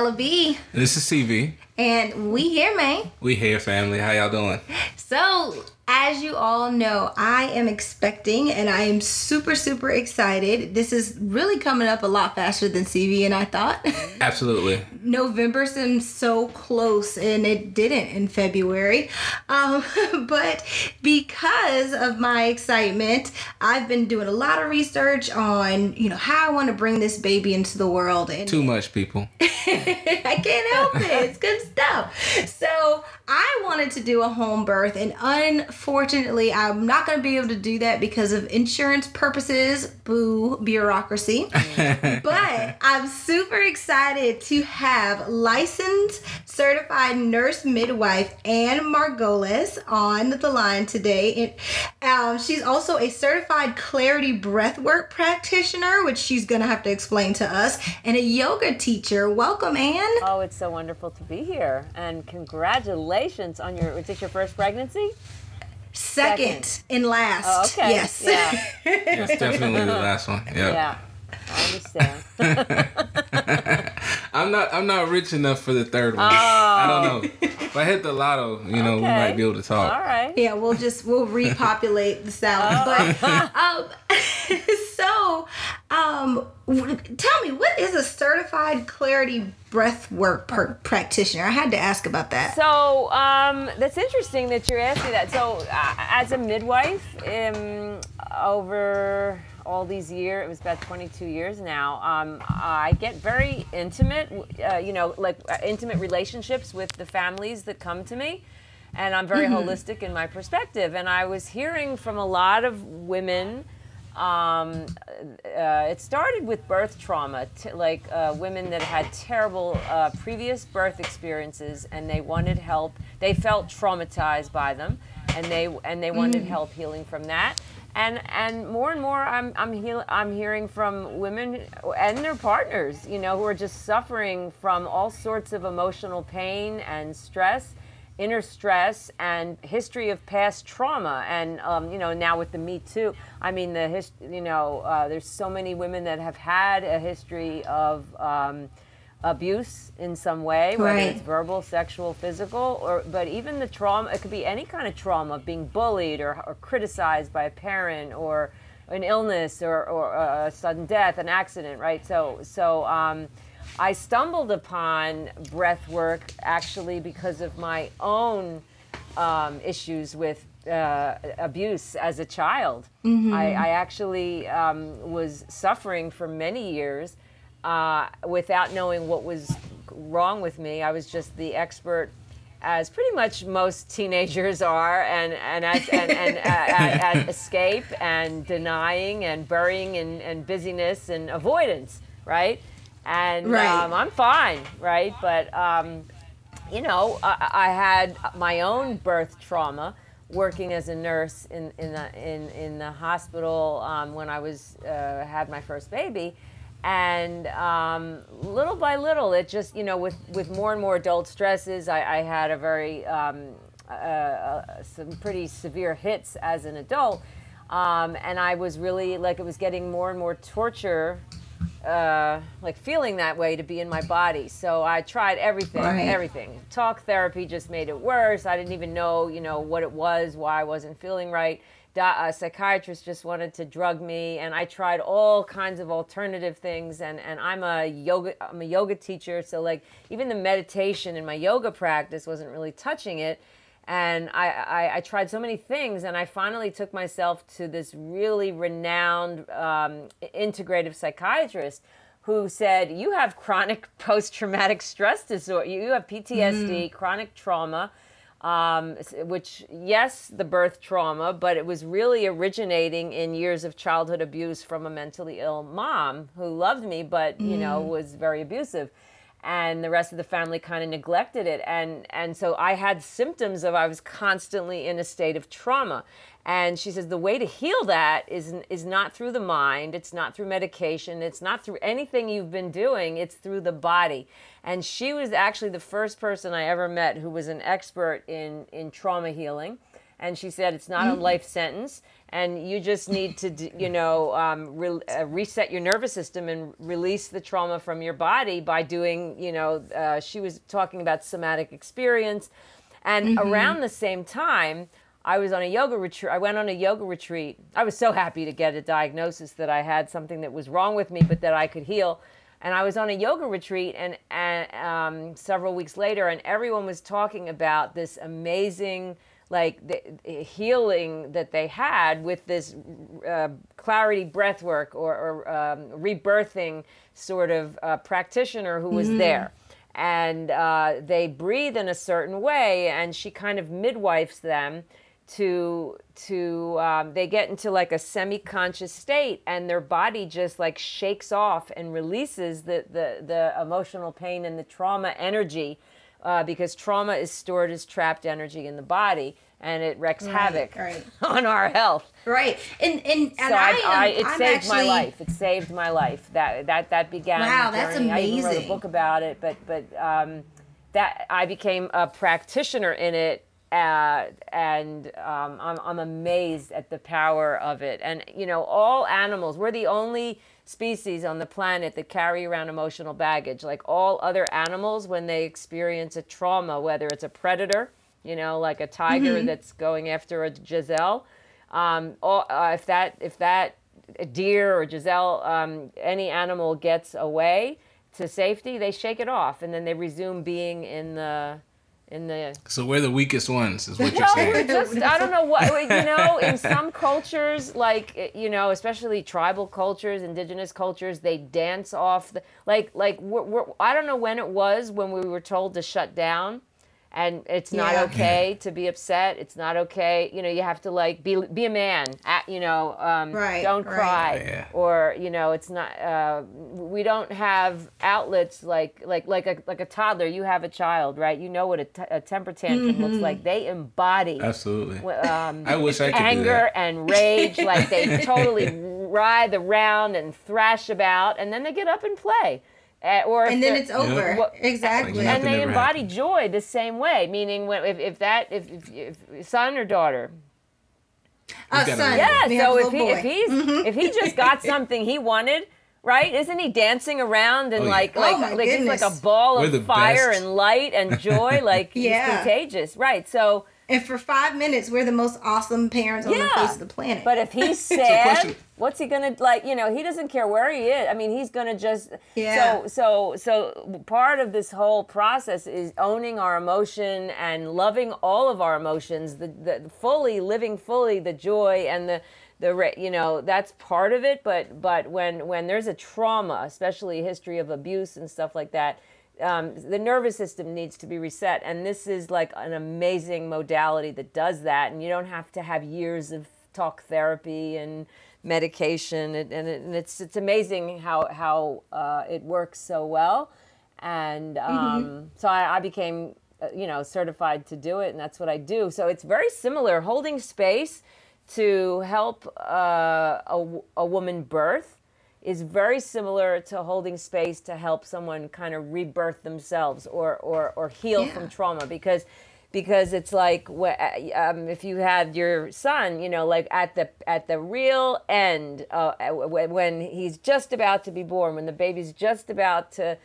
Nella B. This is CV. And we here, man. We here, family. How y'all doing? So, as you all know, I am expecting and I am super, super excited. This is really coming up a lot faster than CV and I thought. Absolutely. November seems so close and it didn't in February. Um, but because of my excitement, I've been doing a lot of research on, you know, how I want to bring this baby into the world. And Too much, people. I can't help it. It's good stuff. So I wanted to do a home birth, and unfortunately, I'm not going to be able to do that because of insurance purposes. Boo, bureaucracy. but I'm super excited to have licensed certified nurse midwife Anne Margolis on the line today. And um, she's also a certified clarity breathwork practitioner, which she's going to have to explain to us, and a yoga teacher. Welcome, Anne. Oh, it's so wonderful to be here. And congratulations on your, is this your first pregnancy? Second, Second. in last. Oh, okay. Yes. Yeah. That's definitely the last one. Yeah. Yeah. I understand. I'm not. I'm not rich enough for the third one. I don't know. If I hit the lotto, you know, we might be able to talk. All right. Yeah, we'll just we'll repopulate the sound. But um, so um, tell me, what is a certified clarity breathwork per- practitioner? I had to ask about that. So um, that's interesting that you're asking that. So uh, as a midwife, um, over all these years, it was about 22 years now. Um, I get very intimate, uh, you know, like uh, intimate relationships with the families that come to me. And I'm very holistic in my perspective. And I was hearing from a lot of women um, uh, it started with birth trauma, t- like uh, women that had terrible uh, previous birth experiences, and they wanted help. They felt traumatized by them, and they and they wanted help healing from that. And and more and more, I'm I'm I'm hearing from women and their partners, you know, who are just suffering from all sorts of emotional pain and stress inner stress and history of past trauma. And um, you know now with the me too i mean the his, you know uh, there's so many women that have had a history of um, abuse in some way whether Right. it's verbal sexual physical or but even the trauma it could be any kind of trauma being bullied or, or criticized by a parent or an illness or, or a sudden death an accident right so so um, I stumbled upon breath work actually because of my own um, issues with uh, abuse as a child. I, I actually um, was suffering for many years uh, without knowing what was wrong with me. I was just the expert. As pretty much most teenagers are, and and as, and, and uh, at, at escape and denying and burying and, and busyness and avoidance, right? and Right. um, I'm fine, right? But um, you know, I, I had my own birth trauma working as a nurse in in the in, in the hospital um, when I was uh, had my first baby. And um, little by little, it just you know, with with more and more adult stresses, I, I had a very um, uh, uh, some pretty severe hits as an adult, um, and I was really like it was getting more and more torture uh, like feeling that way to be in my body. So I tried everything, Right. everything. Talk therapy just made it worse. I didn't even know, you know, what it was, why I wasn't feeling right. A psychiatrist just wanted to drug me, and I tried all kinds of alternative things. And, and I'm a yoga, I'm a yoga teacher, so like even the meditation in my yoga practice wasn't really touching it and I, I, I tried so many things and i finally took myself to this really renowned um, integrative psychiatrist who said you have chronic post-traumatic stress disorder you have ptsd chronic trauma um, which yes the birth trauma but it was really originating in years of childhood abuse from a mentally ill mom who loved me but you know was very abusive. And the rest of the family kind of neglected it. And and so i had symptoms of i was constantly in a state of trauma. And she says the way to heal that is is not through the mind. It's not through medication. It's not through anything you've been doing. It's through the body and she was actually the first person i ever met who was an expert in in trauma healing and she said it's not a life sentence and you just need to you know um, re- uh, reset your nervous system and release the trauma from your body by doing you know uh, she was talking about somatic experience and around the same time I was on a yoga retreat. I went on a yoga retreat. I was so happy to get a diagnosis that I had something that was wrong with me, but that I could heal. And I was on a yoga retreat, and, and um, several weeks later, and everyone was talking about this amazing, like the, the healing that they had with this uh, clarity breath work or, or um, rebirthing sort of uh, practitioner who was there. And uh, they breathe in a certain way and she kind of midwifes them to to um, they get into like a semi-conscious state and their body just like shakes off and releases the the, the emotional pain and the trauma energy uh, because trauma is stored as trapped energy in the body and it wreaks havoc right. on our health Right. And and, and so I, I, am, I, it I'm saved actually, my life. It saved my life. That that that began. Wow, that's journey. I even wrote a amazing. book about it. But but um, that I became a practitioner in it, uh, and um, I'm I'm amazed at the power of it. And you know, all animals. We're the only species on the planet that carry around emotional baggage. Like all other animals, when they experience a trauma, whether it's a predator, you know, like a tiger Mm-hmm. that's going after a gazelle um, or, uh, if that if that deer or gazelle, um, any animal gets away to safety, they shake it off, and then they resume being in the in the. So we're the weakest ones, is what you're No, we're just I don't know what you know. In some cultures, like eh, you know, especially tribal cultures, indigenous cultures, they dance off the like like we're, we're, I don't know when it was when we were told to shut down and it's not Yeah. okay to be upset. It's not okay. You know, you have to like be be a man. At, you know, um, Right, don't right. cry. Yeah. Or you know, it's not. Uh, we don't have outlets like like like a like a toddler. You have a child, right? You know what a, t- a temper tantrum looks Mm-hmm. like. They embody Absolutely. um, I wish I could anger and rage. Like they totally writhe around and thrash about, and then they get up and play. Uh, or and then they're- it's over. What- exactly. Like and they embody happened. joy the same way. Meaning, when, if, if that if, if, if son or daughter, oh, a son. little- yeah. We So if he boy. if he's Mm-hmm. if he just got something he wanted, right? Isn't he dancing around and Oh, yeah. like Oh, like my like he's like a ball We're of fire best. and light and joy? Like Yeah. he's contagious, right? So. And for five minutes, we're the most awesome parents on the face of the planet. But if he's question. sad, what's he gonna like? You know, he doesn't care where he is. I mean, he's gonna just. Yeah. So so so part of this whole process is owning our emotion and loving all of our emotions. The the fully living fully the joy and the the you know that's part of it. But but when when there's a trauma, especially a history of abuse and stuff like that. Um, the nervous system needs to be reset, and this is like an amazing modality that does that. And you don't have to have years of talk therapy and medication, and, and, it, and it's it's amazing how how uh, it works so well. And um, so I, I became, uh, you know, certified to do it, and that's what I do. So it's very similar, holding space to help uh, a, a woman birth is very similar to holding space to help someone kind of rebirth themselves or or, or heal Yeah. from trauma because because it's like um, if you had your son you know like at the at the real end uh, when when he's just about to be born when the baby's just about to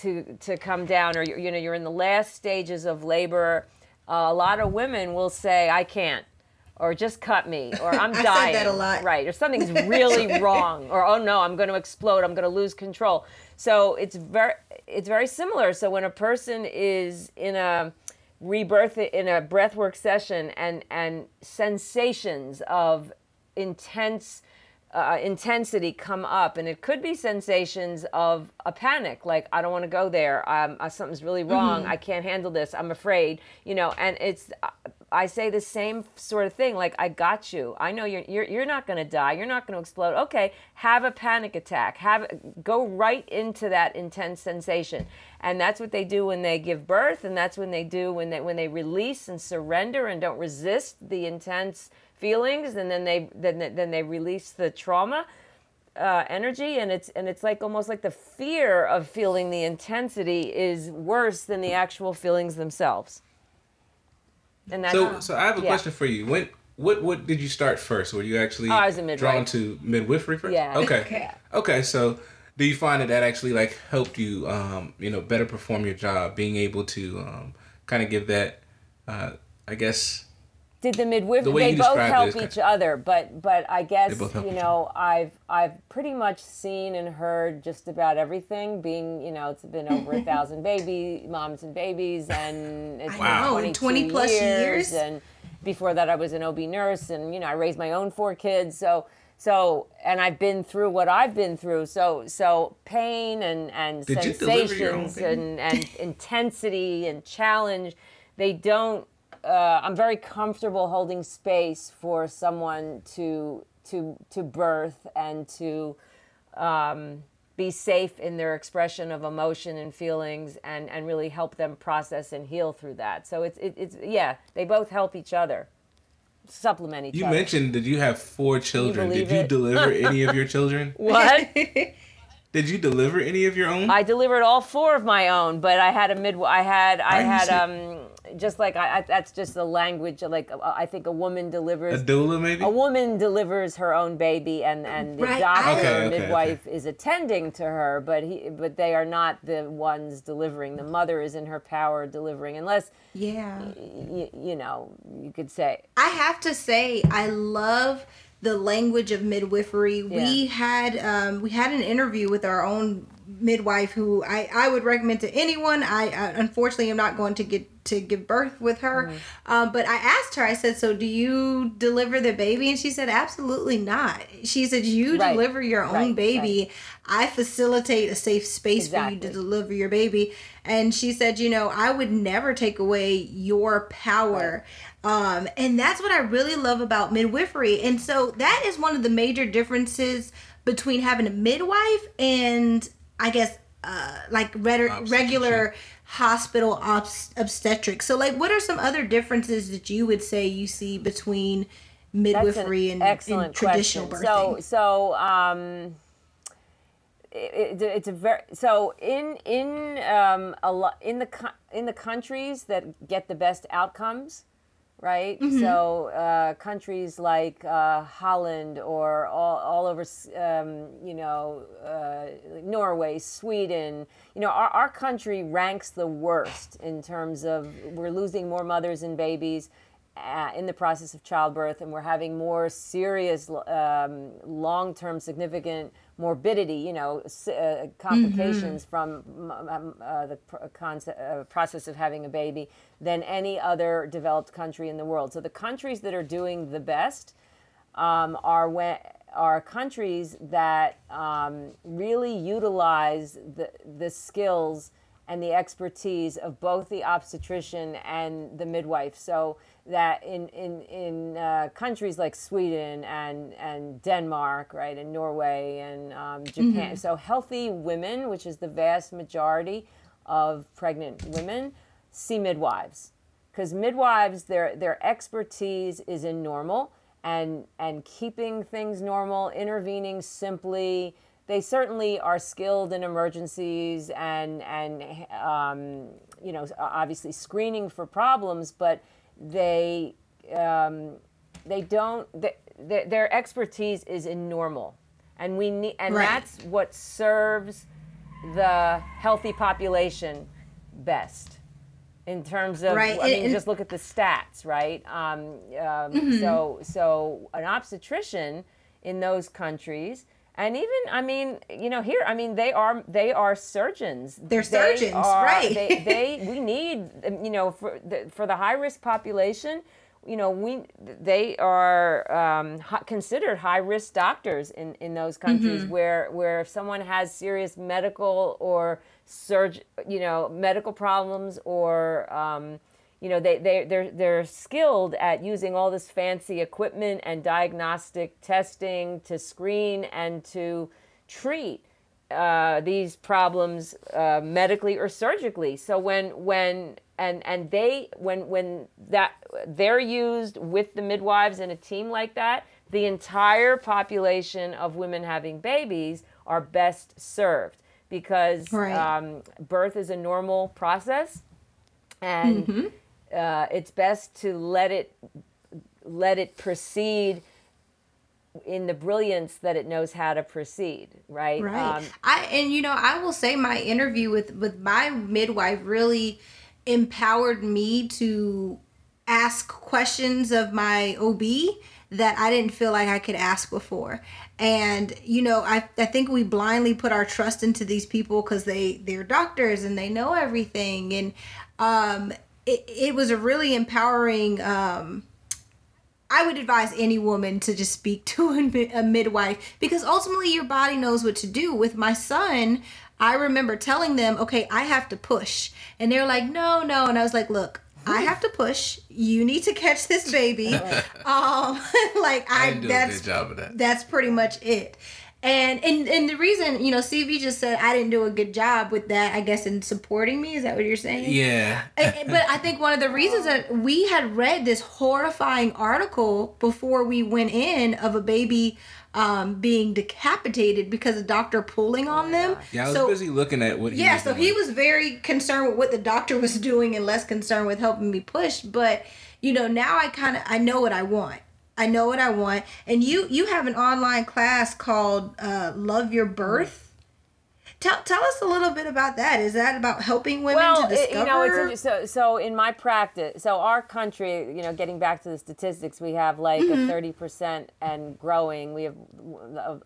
to to come down or you know you're in the last stages of labor uh, a lot of women will say i can't or just cut me or i'm I said dying that a lot. right or something's really wrong or oh no i'm going to explode i'm going to lose control so it's very it's very similar so when a person is in a rebirth it in a breathwork session and and sensations of intense uh, intensity come up. And it could be sensations of a panic like i don't want to go there. Um, uh, something's really wrong. I can't handle this. I'm afraid you know and it's uh, i say the same sort of thing like i got you. I know you're you're, you're not going to die. You're not going to explode. Okay have a panic attack. Have go right into that intense sensation. And that's what they do when they give birth and that's when they do when they when they release and surrender and don't resist the intense feelings and then they then then they release the trauma uh, energy. And it's and it's like almost like the fear of feeling the intensity is worse than the actual feelings themselves And that's So, so I have a yeah. question for you. When, what, what did you start first? Were you actually Oh, I was a midwife. drawn to midwifery first? Yeah. Okay. Okay. Okay. So, do you find that that actually like helped you, um, you know, better perform your job, being able to, um, kind of give that, uh, I guess, did the midwifery The they both help is kind- each other but but i guess They both help you know i've i've pretty much seen and heard just about everything being you know it's been over a thousand baby moms and babies and it's Wow. been 20 plus years. and before that i was an ob nurse and you know i raised my own four kids so so and i've been through what i've been through so so pain and and Did you deliver your own sensations baby? and and intensity and challenge they don't uh, i'm very comfortable holding space for someone to to to birth and to um, be safe in their expression of emotion and feelings and and really help them process and heal through that so it's it, it's yeah they both help each other supplement each you other You mentioned that you have four children. Did believe you it? deliver any of your children? what Did you deliver any of your own? I delivered all four of my own, but I had a mid. I had I had um just like I, I that's just the language. Like uh, I think a woman delivers a doula, maybe? A woman delivers her own baby, and and the Right, doctor I- Okay, or okay, midwife is attending to her, but he but they are not the ones delivering. The mother is in her power delivering, unless Yeah. y- you know you could say I have to say, I love the language of midwifery. We had um, we had an interview with our own midwife who I, I would recommend to anyone. I, I unfortunately am not going to get to give birth with her, um, but I asked her. I said, "So do you deliver the baby?" And she said, "Absolutely not." She said, "You Right. deliver your own Right, baby. I facilitate a safe space for you to deliver your baby." And she said, "You know, I would never take away your power." Um, and that's what I really love about midwifery. And so that is one of the major differences between having a midwife and I guess uh, like red- regular hospital obs- obstetrics. So like, what are some other differences that you would say you see between that's an midwifery and, excellent and traditional question. birthing? So so um. It, it, it's a very so in in um a lot in the co- in the countries that get the best outcomes, right? Mm-hmm. So uh, countries like uh, Holland or all, all over, um, you know, uh, Norway, Sweden. You know, our, our country ranks the worst in terms of we're losing more mothers and babies. Uh, in the process of childbirth, and we're having more serious, um, long-term, significant morbidity. You know, uh, complications from um, uh, the pr- concept, uh, process of having a baby than any other developed country in the world. So the countries that are doing the best um, are when are countries that um, really utilize the the skills and the expertise of both the obstetrician and the midwife. So that in in in uh, countries like Sweden and and Denmark, right, and Norway and um, Japan. So healthy women, which is the vast majority of pregnant women, see midwives. Because midwives their their expertise is in normal and and keeping things normal intervening simply. They certainly are skilled in emergencies and and um, you know obviously screening for problems but they um, they don't they, their, their expertise is in normal and we need and Right. that's what serves the healthy population best in terms of Right, I mean, and- just look at the stats, right? Um, um, So, so an obstetrician in those countries, and even I mean, you know, here, I mean, they are they are surgeons. They're They surgeons, are- right. They, they we need you know for the, for the high risk population. You know, we they are um, considered high risk doctors in, in those countries where where if someone has serious medical or surg you know medical problems or um, you know they they they're they're skilled at using all this fancy equipment and diagnostic testing to screen and to treat uh, these problems uh, medically or surgically. So when when and and they when when that they're used with the midwives in a team like that, the entire population of women having babies are best served because Right. um, birth is a normal process and uh, it's best to let it let it proceed in the brilliance that it knows how to proceed right Right. Um, I and you know, I will say my interview with with my midwife really empowered me to ask questions of my OB that I didn't feel like I could ask before. And you know, I I think we blindly put our trust into these people cuz they they're doctors and they know everything and um it, it was a really empowering um I would advise any woman to just speak to a, midwife because ultimately your body knows what to do. With my son, I remember telling them, okay, I have to push. And they're like, no, no. And I was like, look, I have to push. You need to catch this baby. um, like I I, didn't do a that's good job of that. that's pretty much it. And, and and the reason, you know, CV just said I didn't do a good job with that, I guess, in supporting me. Is that what you're saying? Yeah. And- and- but I think one of the reasons that we had read this horrifying article before we went in of a baby um, being decapitated because a doctor pulling on them. Yeah, I was so, busy looking at what he Yeah, was so doing. he was very concerned with what the doctor was doing and less concerned with helping me push. But you know, now I kind of I know what I want. I know what I want. And you you have an online class called uh, Love Your Birth. Tell, tell us a little bit about that. Is that about helping women well, to it- discover? you know, it's so so in my practice, so our country, you know, getting back to the statistics, we have like Mm-hmm. a thirty percent and growing. We have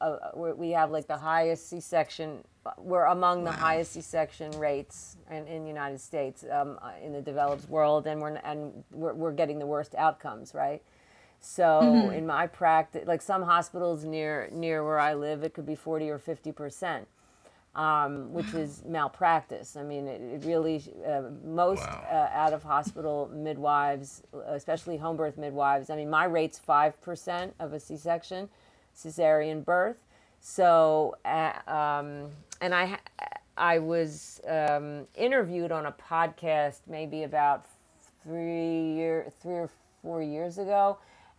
uh, we're- we have like the highest C-section. We're among the highest C-section rates in, in the United States, um, in the developed world, and we're and we're, we're getting the worst outcomes, right? So Mm-hmm. in my practice, like some hospitals near near where I live, it could be forty or fifty percent um, which is malpractice. I mean, it, it really, uh, most Wow. uh, out of hospital midwives, especially home birth midwives, I mean, my rate's 5% of a C section, cesarean birth. So, uh, um, and I, I was um, interviewed on a podcast maybe about three year, three or four years ago,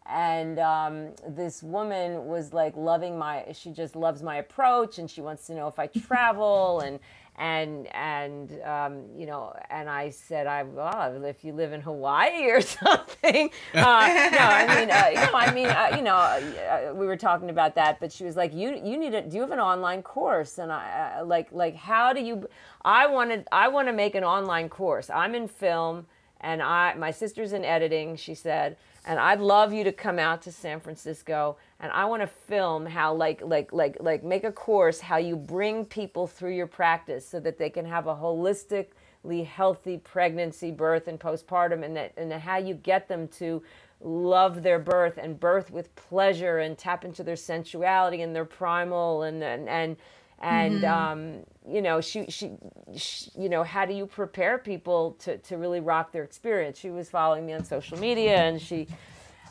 and um, this woman was like loving my. She just loves my approach, and she wants to know if I travel and. And and um, you know, and I said, I well, if you live in Hawaii or something. Uh, no, I mean, uh, you know, I mean, uh, you know, uh, we were talking about that, but she was like, you you need a, do you have an online course? And I uh, like like how do you? I wanted I want to make an online course. I'm in film and I my sister's in editing, she said, and I'd love you to come out to San Francisco and I want to film how like like like like make a course how you bring people through your practice so that they can have a holistically healthy pregnancy, birth and postpartum and that and how you get them to love their birth and birth with pleasure and tap into their sensuality and their primal and and and and um, you know she, she she you know how do you prepare people to to really rock their experience? She was following me on social media and she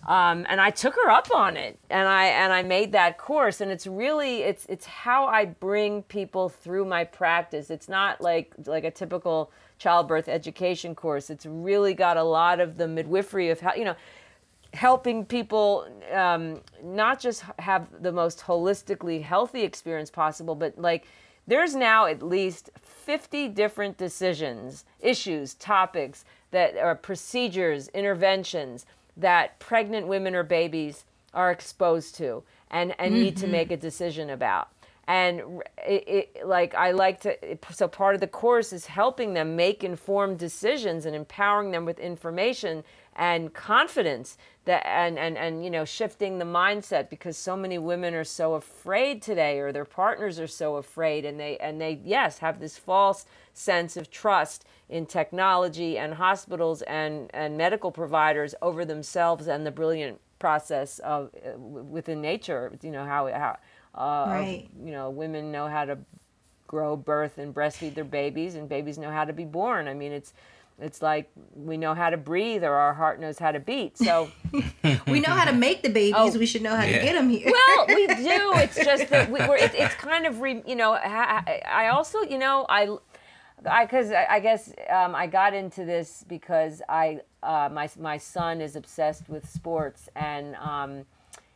um, and I took her up on it and I and I made that course. And it's really it's it's how I bring people through my practice. It's not like like a typical childbirth education course. It's really got a lot of the midwifery of how you know helping people um, not just have the most holistically healthy experience possible, but like there's now at least 50 different decisions, issues, topics that are procedures, interventions that pregnant women or babies are exposed to and, and need to make a decision about. And it, it, like I like to, it- so part of the course is helping them make informed decisions and empowering them with information and confidence that and and and you know shifting the mindset because so many women are so afraid today or their partners are so afraid and they and they yes have this false sense of trust in technology and hospitals and and medical providers over themselves and the brilliant process of uh, within nature you know how how uh, Right. you know women know how to grow birth and breastfeed their babies and babies know how to be born i mean it's it's like we know how to breathe or our heart knows how to beat so we know how to make the babies. Oh. we should know how Yeah. to get them here. well we do it's just that we, we're it, it's kind of re, you know I, I also you know i i because I, I guess um, i got into this because i uh, my my son is obsessed with sports and um,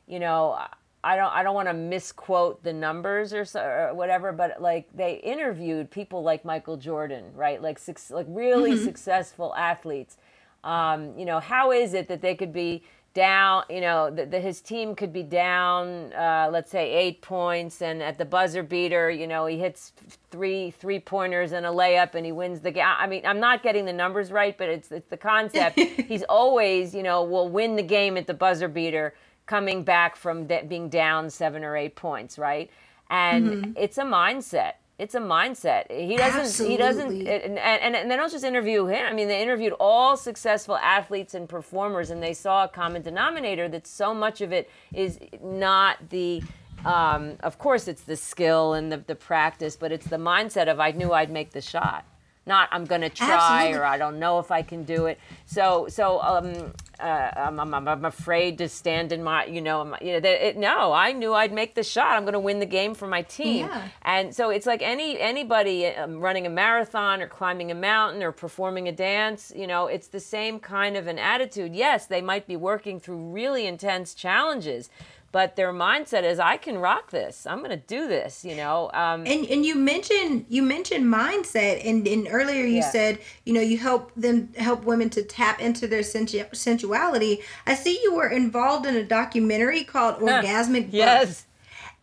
you know I don't I don't want to misquote the numbers or, so, or whatever, but like they interviewed people like Michael Jordan, right? Like six, like really successful athletes, Um, you know, how is it that they could be down, you know, that his team could be down, uh, let's say eight points, and at the buzzer beater, you know, he hits three three pointers and a layup, and he wins the game. I mean, I'm not getting the numbers right, but it's it's the concept. He's always, you know, will win the game at the buzzer beater, coming back from de- being down seven or eight points, right? And mm-hmm. it's a mindset it's a mindset. He doesn't. Absolutely. He doesn't. And, and, and they don't just interview him. I mean, they interviewed all successful athletes and performers, and they saw a common denominator that so much of it is not the. Um, of course, it's the skill and the, the practice, but it's the mindset of I knew I'd make the shot not I'm going to try Absolutely. or I don't know if I can do it. So so um, uh, I'm, I'm, I'm, afraid to stand in my you know you know that it, no I knew I'd make the shot. I'm going to win the game for my team. Yeah. And so it's like any anybody um, running a marathon or climbing a mountain or performing a dance. You know, it's the same kind of an attitude. Yes, they might be working through really intense challenges but their mindset is i can rock this. I'm going to do this you know um, and and you mentioned you mentioned mindset and, and earlier you yeah. said you know you help them help women to tap into their sensu- sensuality. I see you were involved in a documentary called orgasmic yes.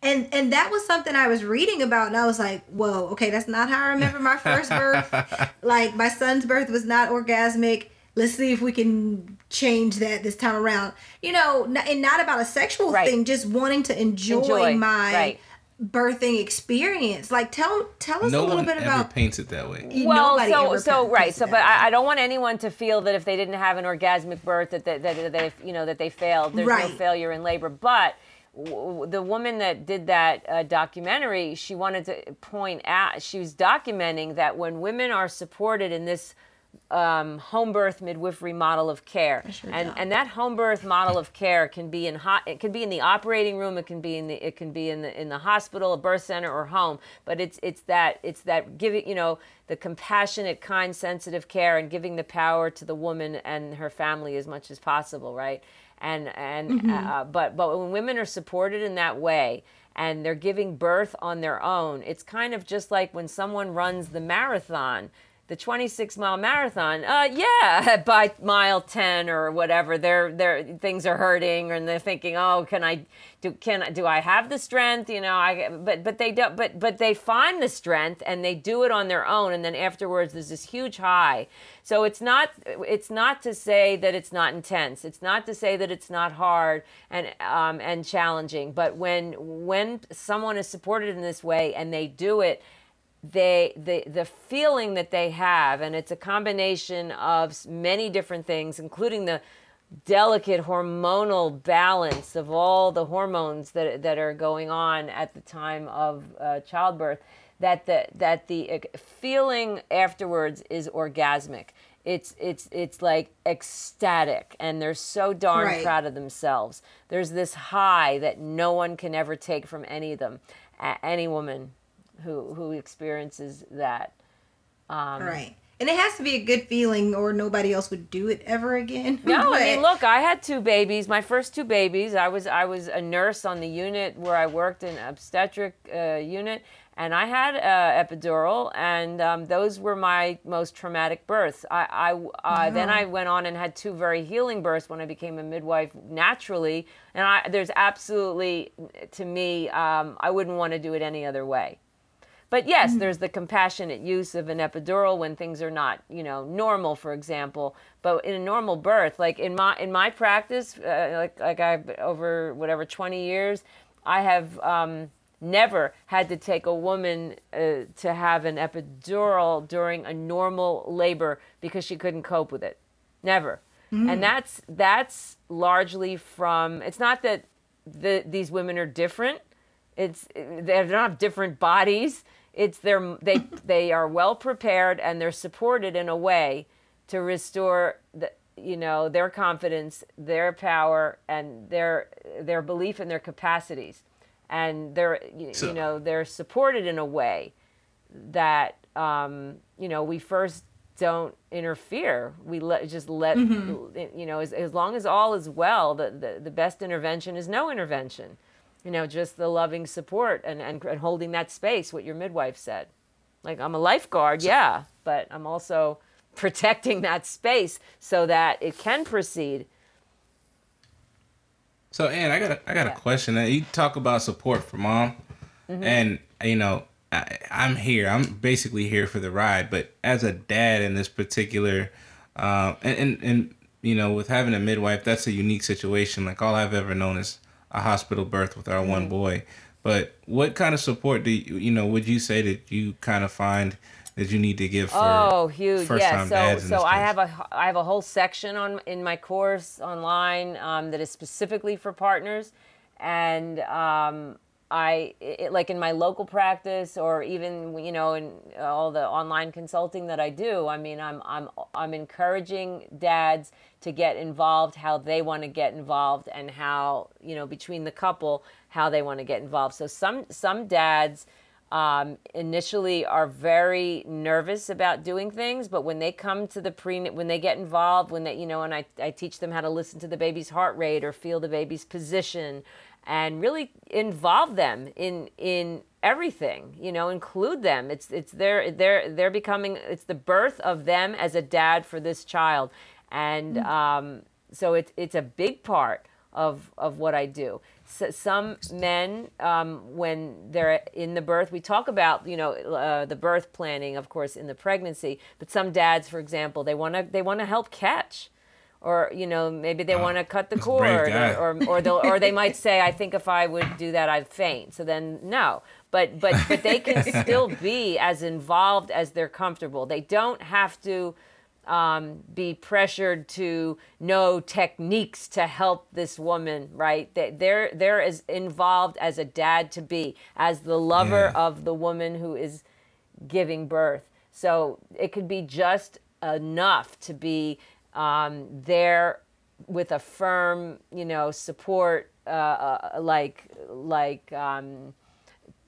And and that was something I was reading about, and I was like, "Whoa, okay, that's not how I remember my first birth. like my son's birth was not orgasmic. Let's see if we can change that this time around. You know, and not about a sexual right. thing, just wanting to enjoy, enjoy. my right. birthing experience. Like tell tell us no a little bit about paints it that way. Well, Nobody so so right. So, but I, I, don't want anyone to feel that if they didn't have an orgasmic birth that that, that, that you know that they failed. There's right. no failure in labor, but the woman that did that uh, documentary, she wanted to point out, she was documenting that when women are supported in this um, home birth midwifery model of care, sure and and that home birth model of care can be in hot. It can be in the operating room. It can be in the. It can be in the in the hospital, a birth center, or home. But it's it's that it's that giving you know the compassionate, kind, sensitive care, and giving the power to the woman and her family as much as possible, right? And and mm-hmm. uh, but but when women are supported in that way, and they're giving birth on their own. It's kind of just like when someone runs the marathon the 26 mile marathon uh yeah by mile 10 or whatever their their things are hurting and they're thinking oh can i do can do i have the strength? You know i but but they don't but but they find the strength and they do it on their own and then afterwards there's this huge high. So it's not it's not to say that it's not intense. It's not to say that it's not hard and um and challenging but when when someone is supported in this way and they do it they the the feeling that they have and it's a combination of many different things including the delicate hormonal balance of all the hormones that that are going on at the time of uh, childbirth that the that the feeling afterwards is orgasmic. It's it's it's like ecstatic and they're so darn right. proud of themselves. There's this high that no one can ever take from any of them any woman who who experiences that. Um, right. And it has to be a good feeling, or nobody else would do it ever again. No, but... I mean, look, I had two babies. My first two babies. I was I was a nurse on the unit where I worked in obstetric uh, unit, and I had uh, epidural, and um, those were my most traumatic births. I, I uh, then I went on and had two very healing births when I became a midwife naturally, and I, there's absolutely, to me, um, I wouldn't want to do it any other way. But yes, mm-hmm. there's the compassionate use of an epidural when things are not, you know, normal, for example. But in a normal birth, like in my in my practice, uh, like like I've over whatever 20 years, I have um, never had to take a woman uh, to have an epidural during a normal labor because she couldn't cope with it. Never. Mm-hmm. And that's that's largely from. It's not that the, these women are different. It's they don't have different bodies it's their they they are well prepared and they're supported in a way to restore the you know their confidence their power and their their belief in their capacities. And they're you, so, you know they're supported in a way that um, you know we first don't interfere. We let just let mm-hmm. you know as, as long as all is well the, the the best intervention is no intervention you know, just the loving support and, and, and holding that space, what your midwife said. Like, I'm a lifeguard, yeah, but I'm also protecting that space so that it can proceed. So, Ann, I got a, I got Yeah. a question. You talk about support for mom, Mm-hmm. and you know, I, I'm here. I'm basically here for the ride. But as a dad in this particular, um, and, and and you know, with having a midwife, that's a unique situation. Like all I've ever known is a hospital birth with our Mm-hmm. one boy. But what kind of support do you, you know? Would you say that you kind of find that you need to give for Oh, huge! Yeah. So, dads so I have a I have a whole section on in my course online um, that is specifically for partners, and um, I it, like in my local practice or even you know in all the online consulting that I do. I mean, I'm I'm I'm encouraging dads to get involved how they want to get involved and how you know between the couple how they want to get involved. So some some dads um, initially are very nervous about doing things, but when they come to the pre, when they get involved, when they, you know, and I, I teach them how to listen to the baby's heart rate or feel the baby's position and really involve them in, in everything, you know, include them. It's, it's their, they're, they're becoming, it's the birth of them as a dad for this child. And, um, so it's, it's a big part of, of what I do. So some men, um, when they're in the birth, we talk about you know uh, the birth planning, of course, in the pregnancy. But some dads, for example, they want to they want to help catch, or you know maybe they want to cut the that's a brave cord, or or or, they'll, or they might say, I think if I would do that, I'd faint. So then no, but but but they can still be as involved as they're comfortable. They don't have to um, be pressured to know techniques to help this woman, right? They, they're they're as involved as a dad to be, as the lover Yeah. of the woman who is giving birth. So it could be just enough to be um, there with a firm, you know, support, uh, uh, like like. Um,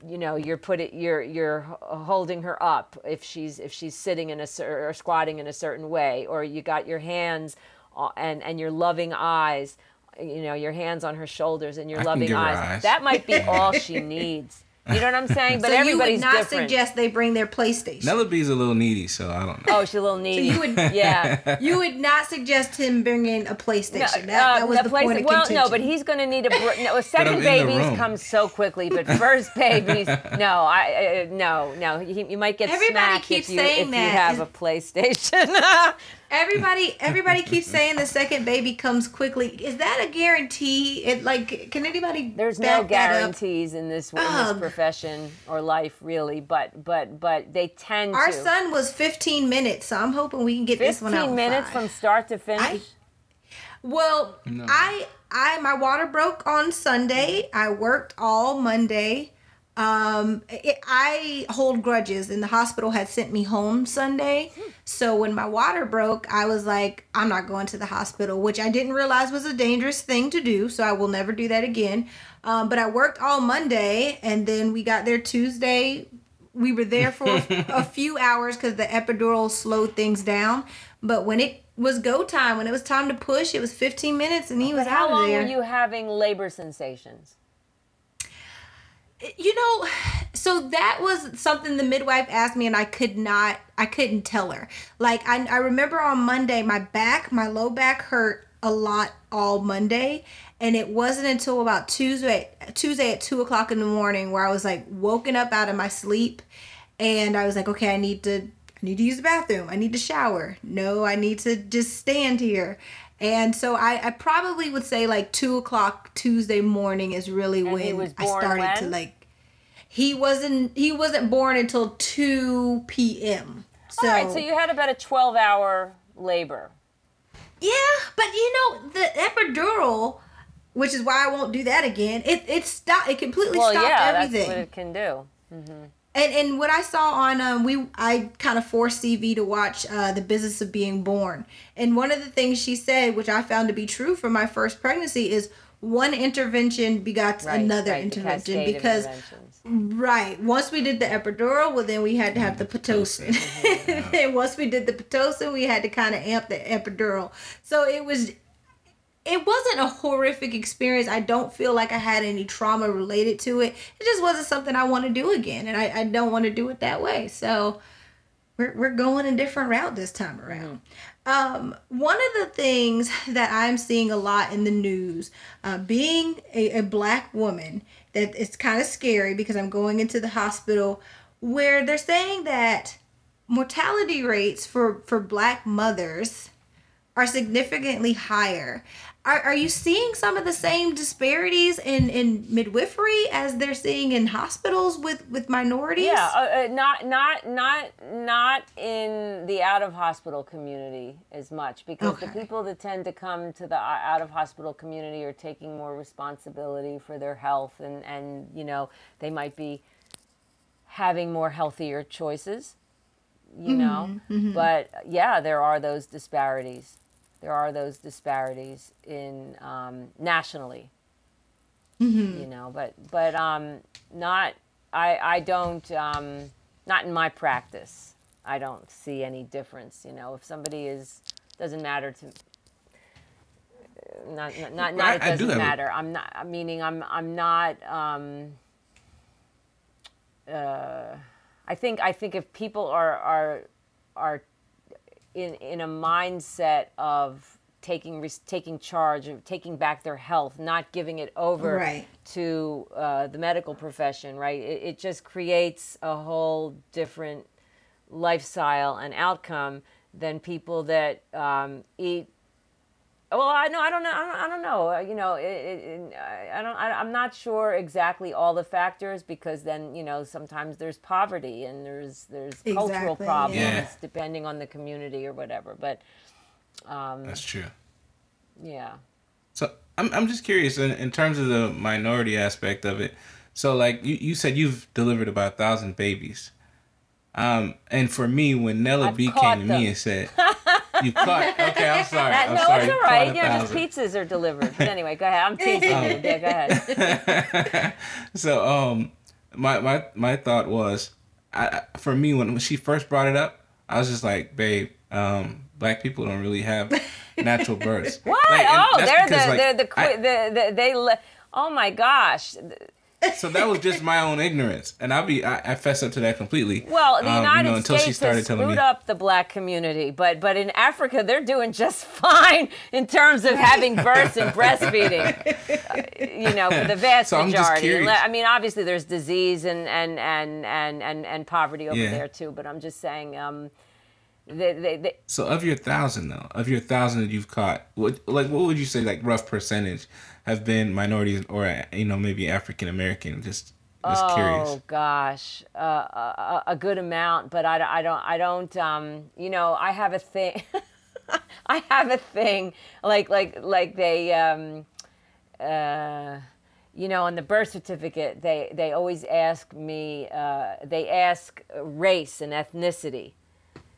you know you're put it you're you're holding her up if she's if she's sitting in a or squatting in a certain way or you got your hands uh, and and your loving eyes you know your hands on her shoulders and your I loving eyes. eyes. that might be all she needs you know what i'm saying but so you would not different suggest they bring their PlayStation. Nella B's a little needy, so I don't know. oh she's a little needy you would- yeah You would not suggest him bringing a PlayStation. No, that, uh, that was the the, place- point of well, contention. no, but he's going to need a. Br- no, second in the babies come so quickly, but first babies, no, I uh, no, no. You, you might get Everybody smacked keeps if you saying if you have a PlayStation. Everybody everybody keeps saying the second baby comes quickly. Is that a guarantee? It like can anybody There's no back that up? guarantees in this in this profession or life, really. But but but they tend to Our to. son was 15 minutes, so I'm hoping we can get this one out. Fifteen minutes five. from start to finish. I- Well, No. I I my water broke on Sunday. I worked all Monday. Um, it, I hold grudges, and the hospital had sent me home Sunday. So when my water broke, I was like, I'm not going to the hospital, which I didn't realize was a dangerous thing to do. So I will never do that again. Um, but I worked all Monday, and then we got there Tuesday. We were there for a few hours because the epidural slowed things down. But when it was go time, when it was time to push, it was 15 minutes, and he was but how out long there. were you having labor sensations? You know so that was something the midwife asked me and i could not i couldn't tell her. Like i, I remember on monday my back my low back hurt a lot all monday. And it wasn't until about tuesday tuesday at two o'clock in the morning where i was like woken up out of my sleep. And i was like okay i need to i need to use the bathroom. I need to shower. No i need to just stand here and so I, I probably would say like two o'clock Tuesday morning is really And when I started to like he wasn't he wasn't born until 2 p.m. So, All right, so you had about a twelve-hour labor. yeah, but you know the epidural, which is why I won't do that again. It it stopped. It completely Well, stopped yeah, everything. that's what it can do. Mm-hmm. And and what I saw on um we I kind of forced CV to watch uh the business of being born. And one of the things she said, which I found to be true for my first pregnancy, is one intervention begots Right, another right, intervention cascade because. Right. Once we did the epidural, well, then we had to have the pitocin. and once we did the pitocin, we had to kind of amp the epidural. So it was, it wasn't a horrific experience. I don't feel like I had any trauma related to it. It just wasn't something I want to do again, and I, I don't want to do it that way. So we're, we're going a different route this time around. Um, one of the things that I'm seeing a lot in the news, uh, being a, a black woman, that it's kind of scary because I'm going into the hospital where they're saying that mortality rates for, for black mothers are significantly higher. Are, are you seeing some of the same disparities in, in midwifery as they're seeing in hospitals with, with minorities? Yeah, uh, uh, not not not not in the out of hospital community as much because the people that tend to come to the out of hospital community are taking more responsibility for their health and and you know they might be having more healthier choices, you know. But yeah, there are those disparities. There are those disparities in um, nationally. You know but but um not i i don't um not in my practice. I don't see any difference you know. If somebody is doesn't matter to not not not, not I- it doesn't a- matter. I'm not meaning i'm i'm not um uh i think i think if people are are are in in a mindset of taking taking charge of taking back their health, not giving it over Right. to uh, the medical profession. Right, it, it just creates a whole different lifestyle and outcome than people that um, eat. Well, I know. I don't know. I don't, I don't know. Uh, You know, it, it, it, I I don't. I, I'm not sure exactly all the factors because then you know sometimes there's poverty and there's there's cultural problems yeah. depending on the community or whatever. But That's true. yeah, So I'm I'm just curious in, in terms of the minority aspect of it. So like you, you said you've delivered about a thousand babies. Um, and for me, when Nella I've B came to me and said, "You caught," okay, I'm sorry. that, I'm no, sorry. it's all right. all caught right. a You know, just pizzas are delivered. But anyway, go ahead. I'm teasing you. Yeah, go ahead. so um, my my my thought was, I for me when, when she first brought it up, I was just like, babe, um, black people don't really have natural births. What? Like, oh, they're because, the, like, they're the, I- the, the they le- oh my gosh. So that was just my own ignorance, and I'll be I, I fess up to that completely. Well, the Um, you United know, until she States started has telling screwed me. up the black community, but but in Africa they're doing just fine in terms of having births and breastfeeding. Uh, you know, for the vast So majority. I mean, obviously there's disease and and and and and, and poverty over Yeah. there too, but I'm just saying. Um, they, they, they, So of your thousand though, of your thousand that you've caught, what like what would you say like rough percentage have been minorities or you know maybe African American? Just just oh curious. Oh gosh, uh, a, a good amount, but I, I don't, I don't, um, you know, I have a thing. I have a thing like like like they um, uh, you know on the birth certificate they they always ask me uh, they ask race and ethnicity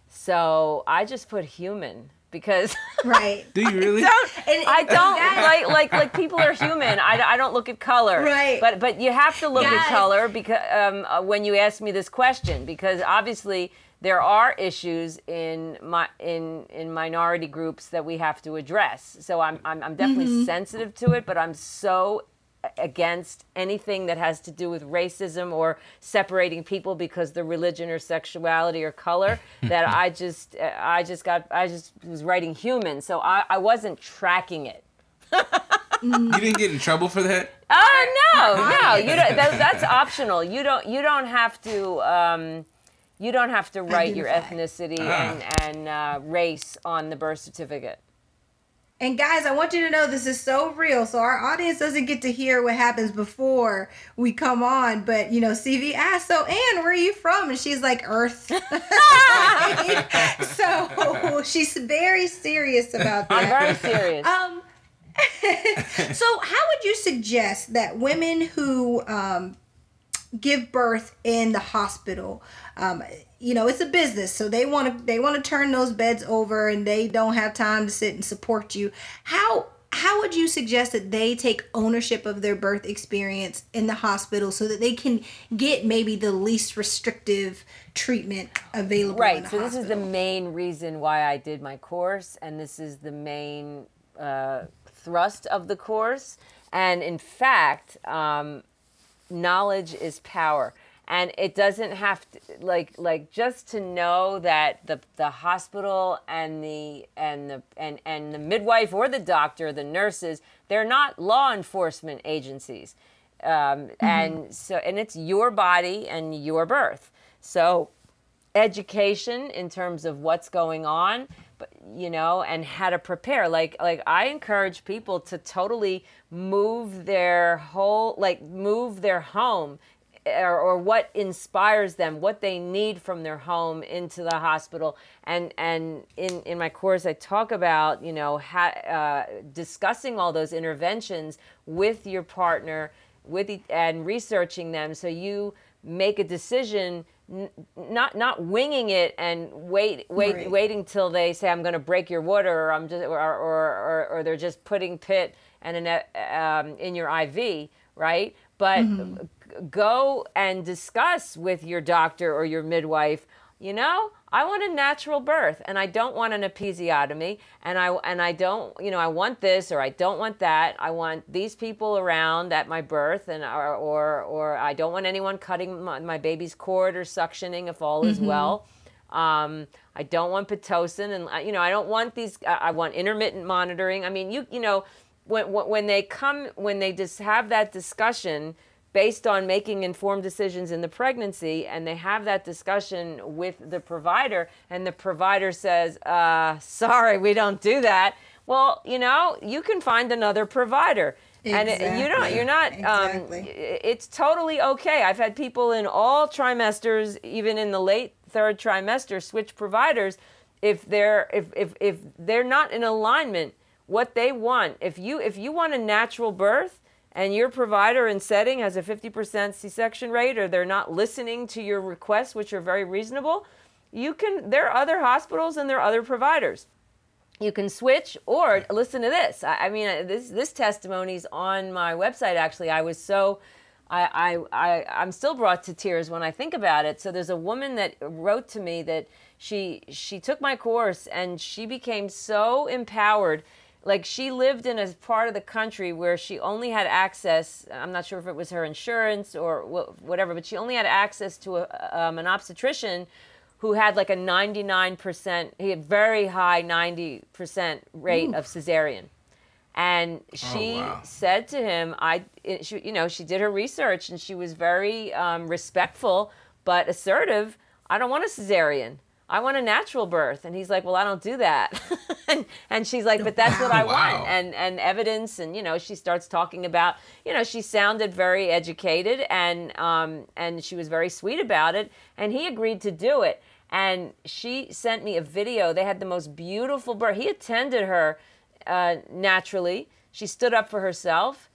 so i just put human because Right. Do you really? don't And- I don't that- like like like people are human. I, I don't look at color. Right. But but you have to look Guys. at color because um, uh, when you ask me this question because obviously there are issues in my in in minority groups that we have to address. So I'm I'm, I'm definitely Mm-hmm. sensitive to it, but I'm so against anything that has to do with racism or separating people because of their religion or sexuality or color that I just uh, I just got I just was writing human so I, I wasn't tracking it. You didn't get in trouble for that? Oh no, no, you don't, that, that's optional. You don't you don't have to um, you don't have to write your ethnicity Ah. and and uh, race on the birth certificate. And guys, I want you to know this is so real. So our audience doesn't get to hear what happens before we come on. But you know, CV asked, "So Anne, where are you from?" And she's like, "Earth." so she's very serious about that. I'm very serious. Um, so how would you suggest that women who um, give birth in the hospital, um, you know, it's a business, so they want to they want to turn those beds over, and they don't have time to sit and support you. How how would you suggest that they take ownership of their birth experience in the hospital so that they can get maybe the least restrictive treatment available? Right. So this is the main reason why I did my course, and this is the main uh, thrust of the course. And in fact, um, knowledge is power. And it doesn't have to like like just to know that the the hospital and the and the and and the midwife or the doctor the nurses they're not law enforcement agencies. Um, mm-hmm. and so and it's your body and your birth. So education in terms of what's going on but you know and how to prepare. Like like i encourage people to totally move their whole like move their home or, or, what inspires them, what they need from their home into the hospital. And and in, in my course, I talk about you know ha, uh, discussing all those interventions with your partner, with and researching them, so you make a decision. N- not not winging it and wait wait right. waiting till they say I'm going to break your water or I'm just or or, or, or they're just putting pit and an, um, in your IV right but mm-hmm go and discuss with your doctor or your midwife, you know, I want a natural birth and I don't want an episiotomy and I and I don't, you know, I want this or I don't want that. I want these people around at my birth and or or, or I don't want anyone cutting my, my baby's cord or suctioning if all is mm-hmm. well. Um, I don't want pitocin and uh, you know, I don't want these I want intermittent monitoring. I mean, you you know, when when they come when they just have that discussion, based on making informed decisions in the pregnancy and they have that discussion with the provider and the provider says uh, sorry we don't do that well you know you can find another provider exactly. and it, you don't you're not exactly. um, it's totally okay i've had people in all trimesters even in the late third trimester switch providers if they're if, if, if they're not in alignment what they want if you if you want a natural birth and your provider and setting has a 50% C-section rate or they're not listening to your requests which are very reasonable, you can there are other hospitals and there are other providers. You can switch or listen to this. I, I mean uh, this testimony is on my website actually. I was so I, I, I, I'm still brought to tears when I think about it. So there's a woman that wrote to me that she she took my course and she became so empowered like she lived in a part of the country where she only had access i'm not sure if it was her insurance or whatever but she only had access to a, um, an obstetrician who had like a 99% he had very high 90% rate Ooh. of cesarean and oh, she oh, wow. said to him i she, you know she did her research and she was very um, respectful but assertive i don't want a cesarean I want a natural birth. And he's like, well, I don't do that. and, and she's like, but that's what I wow. want. And, and evidence. And, you know, she starts talking about, you know, she sounded very educated and, um, and she was very sweet about it. And he agreed to do it. And she sent me a video. They had the most beautiful birth. He attended her uh, naturally. She stood up for herself.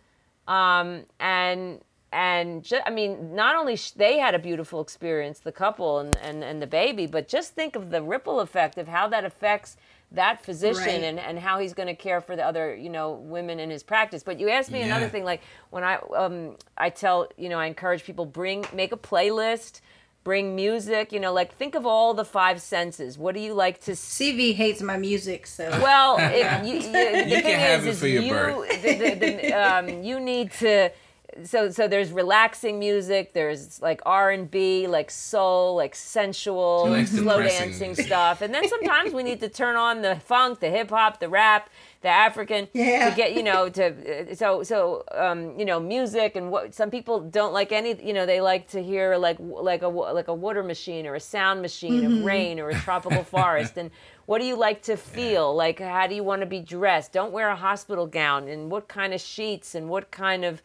Um, and and just, I mean, not only sh- they had a beautiful experience, the couple and, and, and the baby, but just think of the ripple effect of how that affects that physician right. and, and how he's going to care for the other, you know, women in his practice. But you asked me yeah. another thing, like when I, um, I tell, you know, I encourage people bring, make a playlist, bring music, you know, like think of all the five senses. What do you like to? CV hates my music, so. Well, if you, you, the you thing is, is you, the, the, the, um, you need to so so there's relaxing music there's like r&b like soul like sensual like slow dancing stuff. And then sometimes we need to turn on the funk the hip-hop the rap the african yeah. to get you know to so so um, you know music and what some people don't like any you know they like to hear like like a like a water machine or a sound machine mm-hmm. of rain or a tropical forest. And what do you like to feel? Like how do you want to be dressed? Don't wear a hospital gown. And what kind of sheets? And what kind of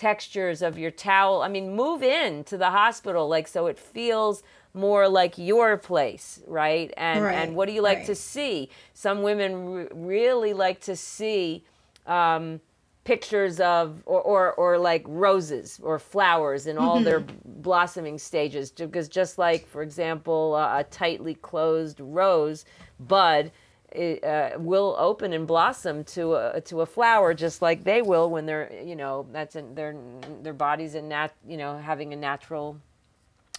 textures of your towel. I mean, move in to the hospital like so it feels more like your place, right? And right, and what do you like right. to see? Some women really like to see um, pictures of or, or or like roses or flowers in all mm-hmm. their blossoming stages because just like for example uh, a tightly closed rose bud it, uh, will open and blossom to a to a flower just like they will when they're you know that's in their their bodies in nat you know having a natural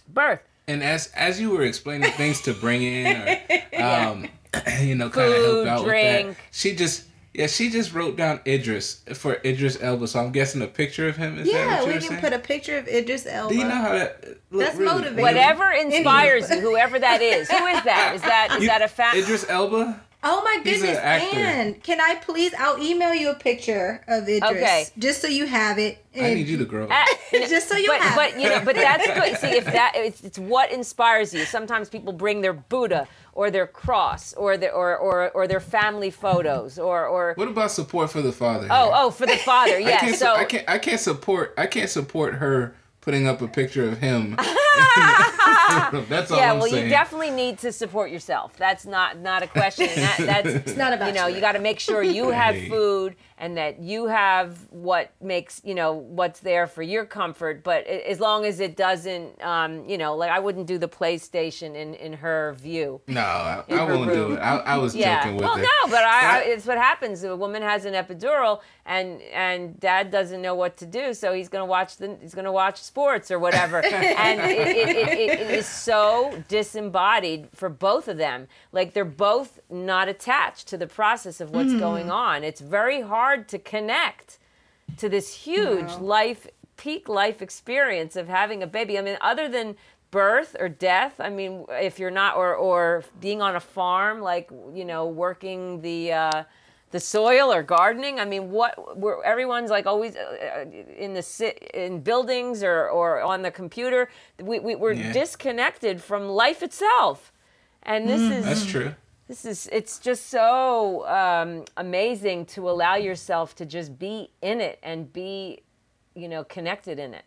birth. And as as you were explaining things to bring in, or um, you know, kind of help out drink. with that, she just Yeah, she just wrote down Idris for Idris Elba, so I'm guessing a picture of him. Is that Yeah, what you we can saying? put a picture of Idris Elba. Do you know how that? Look, That's really, motivating. Whatever inspires you, whoever that is. Who is that? Is that is You- that a fact? Idris Elba. Oh my He's an goodness, actor. Anne, can I please? I'll email you a picture of Idris, Okay. just so you have it. I need you to grow. up. Ah, Just so you but, have but you know, but that's good. See, if that it's, it's what inspires you. Sometimes people bring their Buddha or their cross or their or or, or their family photos or or What about support for the father? oh oh for the father. I can't, So I can't. I can't support. I can't support her putting up a picture of him. That's all yeah, I'm well, saying. you definitely need to support yourself. That's not not a question. That, that's it's not about you know you. got to make sure you have food and that you have what makes you know what's there for your comfort. But as long as it doesn't, um, you know, like I wouldn't do the PlayStation in in her view. no, I, I her won't do it. I, I was Yeah. joking with well, it. no, but I, I, it's what happens. A woman has an epidural, and and dad doesn't know what to do, so he's gonna watch the he's gonna watch sports or whatever, and it, it, it, it, is so disembodied for both of them. Like they're both not attached to the process of what's going on. It's very hard to connect to this huge Wow. life peak life experience of having a baby. I mean, other than birth or death, I mean, if you're not or or being on a farm, like you know, working the. Uh, the soil or gardening. I mean, what? We're, everyone's like always uh, in the si- in buildings or, or on the computer. We, we we're Yeah. disconnected from life itself, and this is That's true. this is it's just so um, amazing to allow yourself to just be in it and be you know connected in it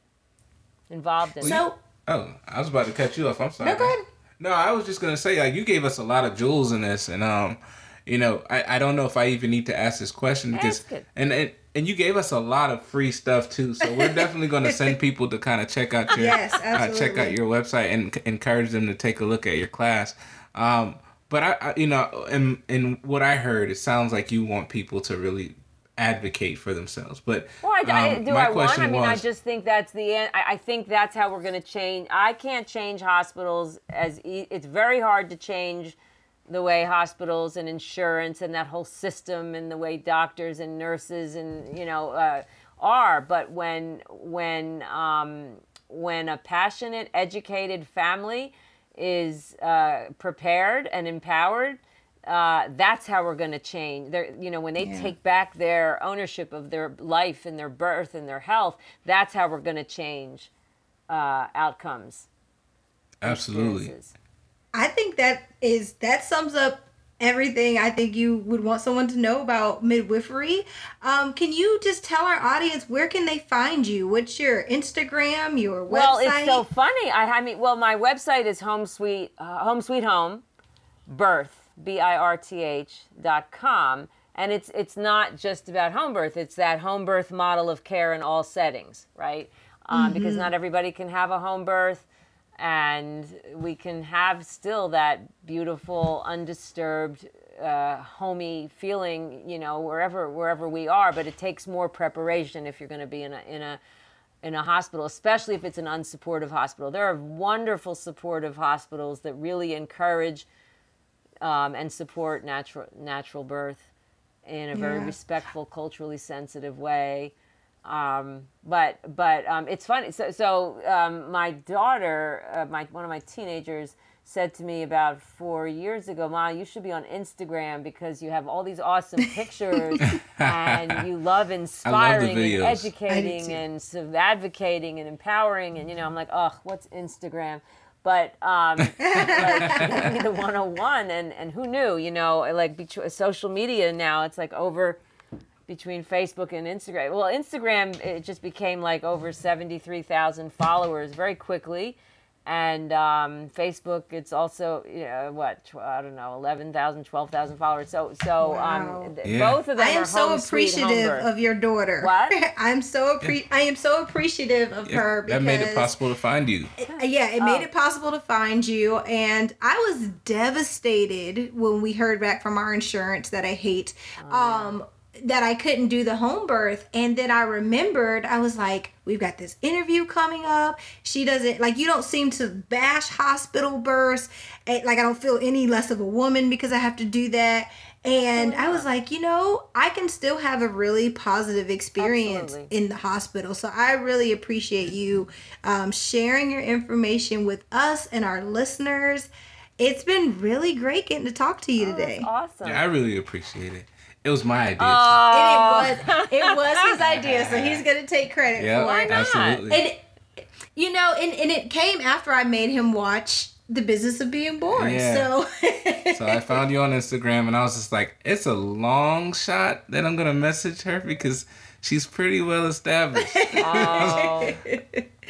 involved in it so Oh, I was about to cut you off. I'm sorry. No, go ahead. No, I was just gonna say like you gave us a lot of jewels in this, and um, you know, I, I don't know if I even need to ask this question because and and and you gave us a lot of free stuff too, so we're definitely gonna send people to kind of check out your Yes, uh, check out your website and c- encourage them to take a look at your class. Um, but I, I you know, in in what I heard, it sounds like you want people to really advocate for themselves. But Well, I, I- um, do my I want? I mean, I just think that's the end. I, I think that's how we're going to change. I can't change hospitals as e- it's very hard to change the way hospitals and insurance and that whole system and the way doctors and nurses and you know uh, are. But when when um, when a passionate, educated family is uh, prepared and empowered, uh, that's how we're going to change. They're, you know, when they Yeah. take back their ownership of their life and their birth and their health, that's how we're going to change uh, outcomes. absolutely. experiences. I think that is that sums up everything I think you would want someone to know about midwifery. Um, can you just tell our audience where can they find you? What's your Instagram, your website? Well, it's so funny. I, I mean, well, my website is Home Sweet uh, Home Sweet Home Birth B I R T H dot com, and it's it's not just about home birth. It's that home birth model of care in all settings, right? Um, Because not everybody can have a home birth, and we can have still that beautiful, undisturbed, uh, homey feeling, you know, wherever wherever we are. But it takes more preparation if you're going to be in a in a in a hospital, especially if it's an unsupportive hospital. There are wonderful supportive hospitals that really encourage um, and support natural natural birth in a very Yeah. respectful, culturally sensitive way. Um, but but um, it's funny. So so um, my daughter, uh, my one of my teenagers, said to me about four years ago, "Ma, you should be on Instagram because you have all these awesome pictures and you love inspiring and educating too. and so advocating and empowering." And you know, I'm like, "Ugh, what's Instagram?" But um, like, give me the 101 and and who knew you know like social media now it's like over between facebook and instagram well instagram it just became like over 73000 followers very quickly and um, facebook it's also you know, what tw- i don't know 11000 12000 followers so so Wow. um, th- Yeah. both of them I am are so home appreciative of your daughter. What? I'm so appre- I am so appreciative of Yeah, her because that made it possible to find you. yeah, it made Oh. it possible to find you. And I was devastated when we heard back from our insurance that I hate. Oh, um, that I couldn't do the home birth. And then I remembered, I was like, we've got this interview coming up. She doesn't, like, you don't seem to bash hospital births. Eh, Like, I don't feel any less of a woman because I have to do that. And I was like, you know, I can still have a really positive experience Absolutely. in the hospital. So I really appreciate you um, sharing your information with us and our listeners. It's been really great getting to talk to you today. Awesome. Yeah, I really appreciate it. It was my idea. Oh, And it was it was his idea, so he's gonna take credit yeah, for it. not? absolutely. And you know, and, and it came after I made him watch the business of being born. Yeah. So So I found you on Instagram and I was just like, it's a long shot that I'm gonna message her because she's pretty well established. oh.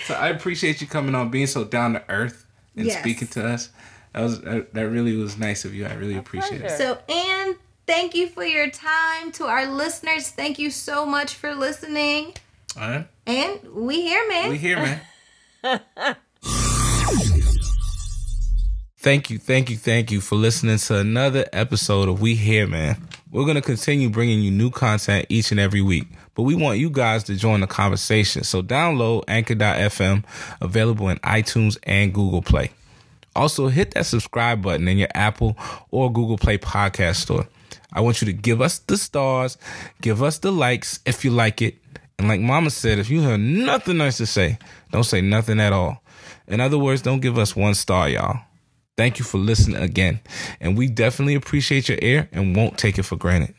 so I appreciate you coming on, being so down to earth and Yes. speaking to us. That was that that really was nice of you. I really appreciate it. so and thank you for your time to our listeners. Thank you so much for listening. All right, And we here, man. we here, man. Thank you, thank you, thank you for listening to another episode of We Here, man. We're going to continue bringing you new content each and every week, but we want you guys to join the conversation. So download Anchor.fm, available in iTunes and Google Play. Also, hit that subscribe button in your Apple or Google Play podcast store. I want you to give us the stars, give us the likes if you like it. And like Mama said, if you have nothing nice to say, don't say nothing at all. In other words, don't give us one star, y'all. Thank you for listening again. And we definitely appreciate your ear and won't take it for granted.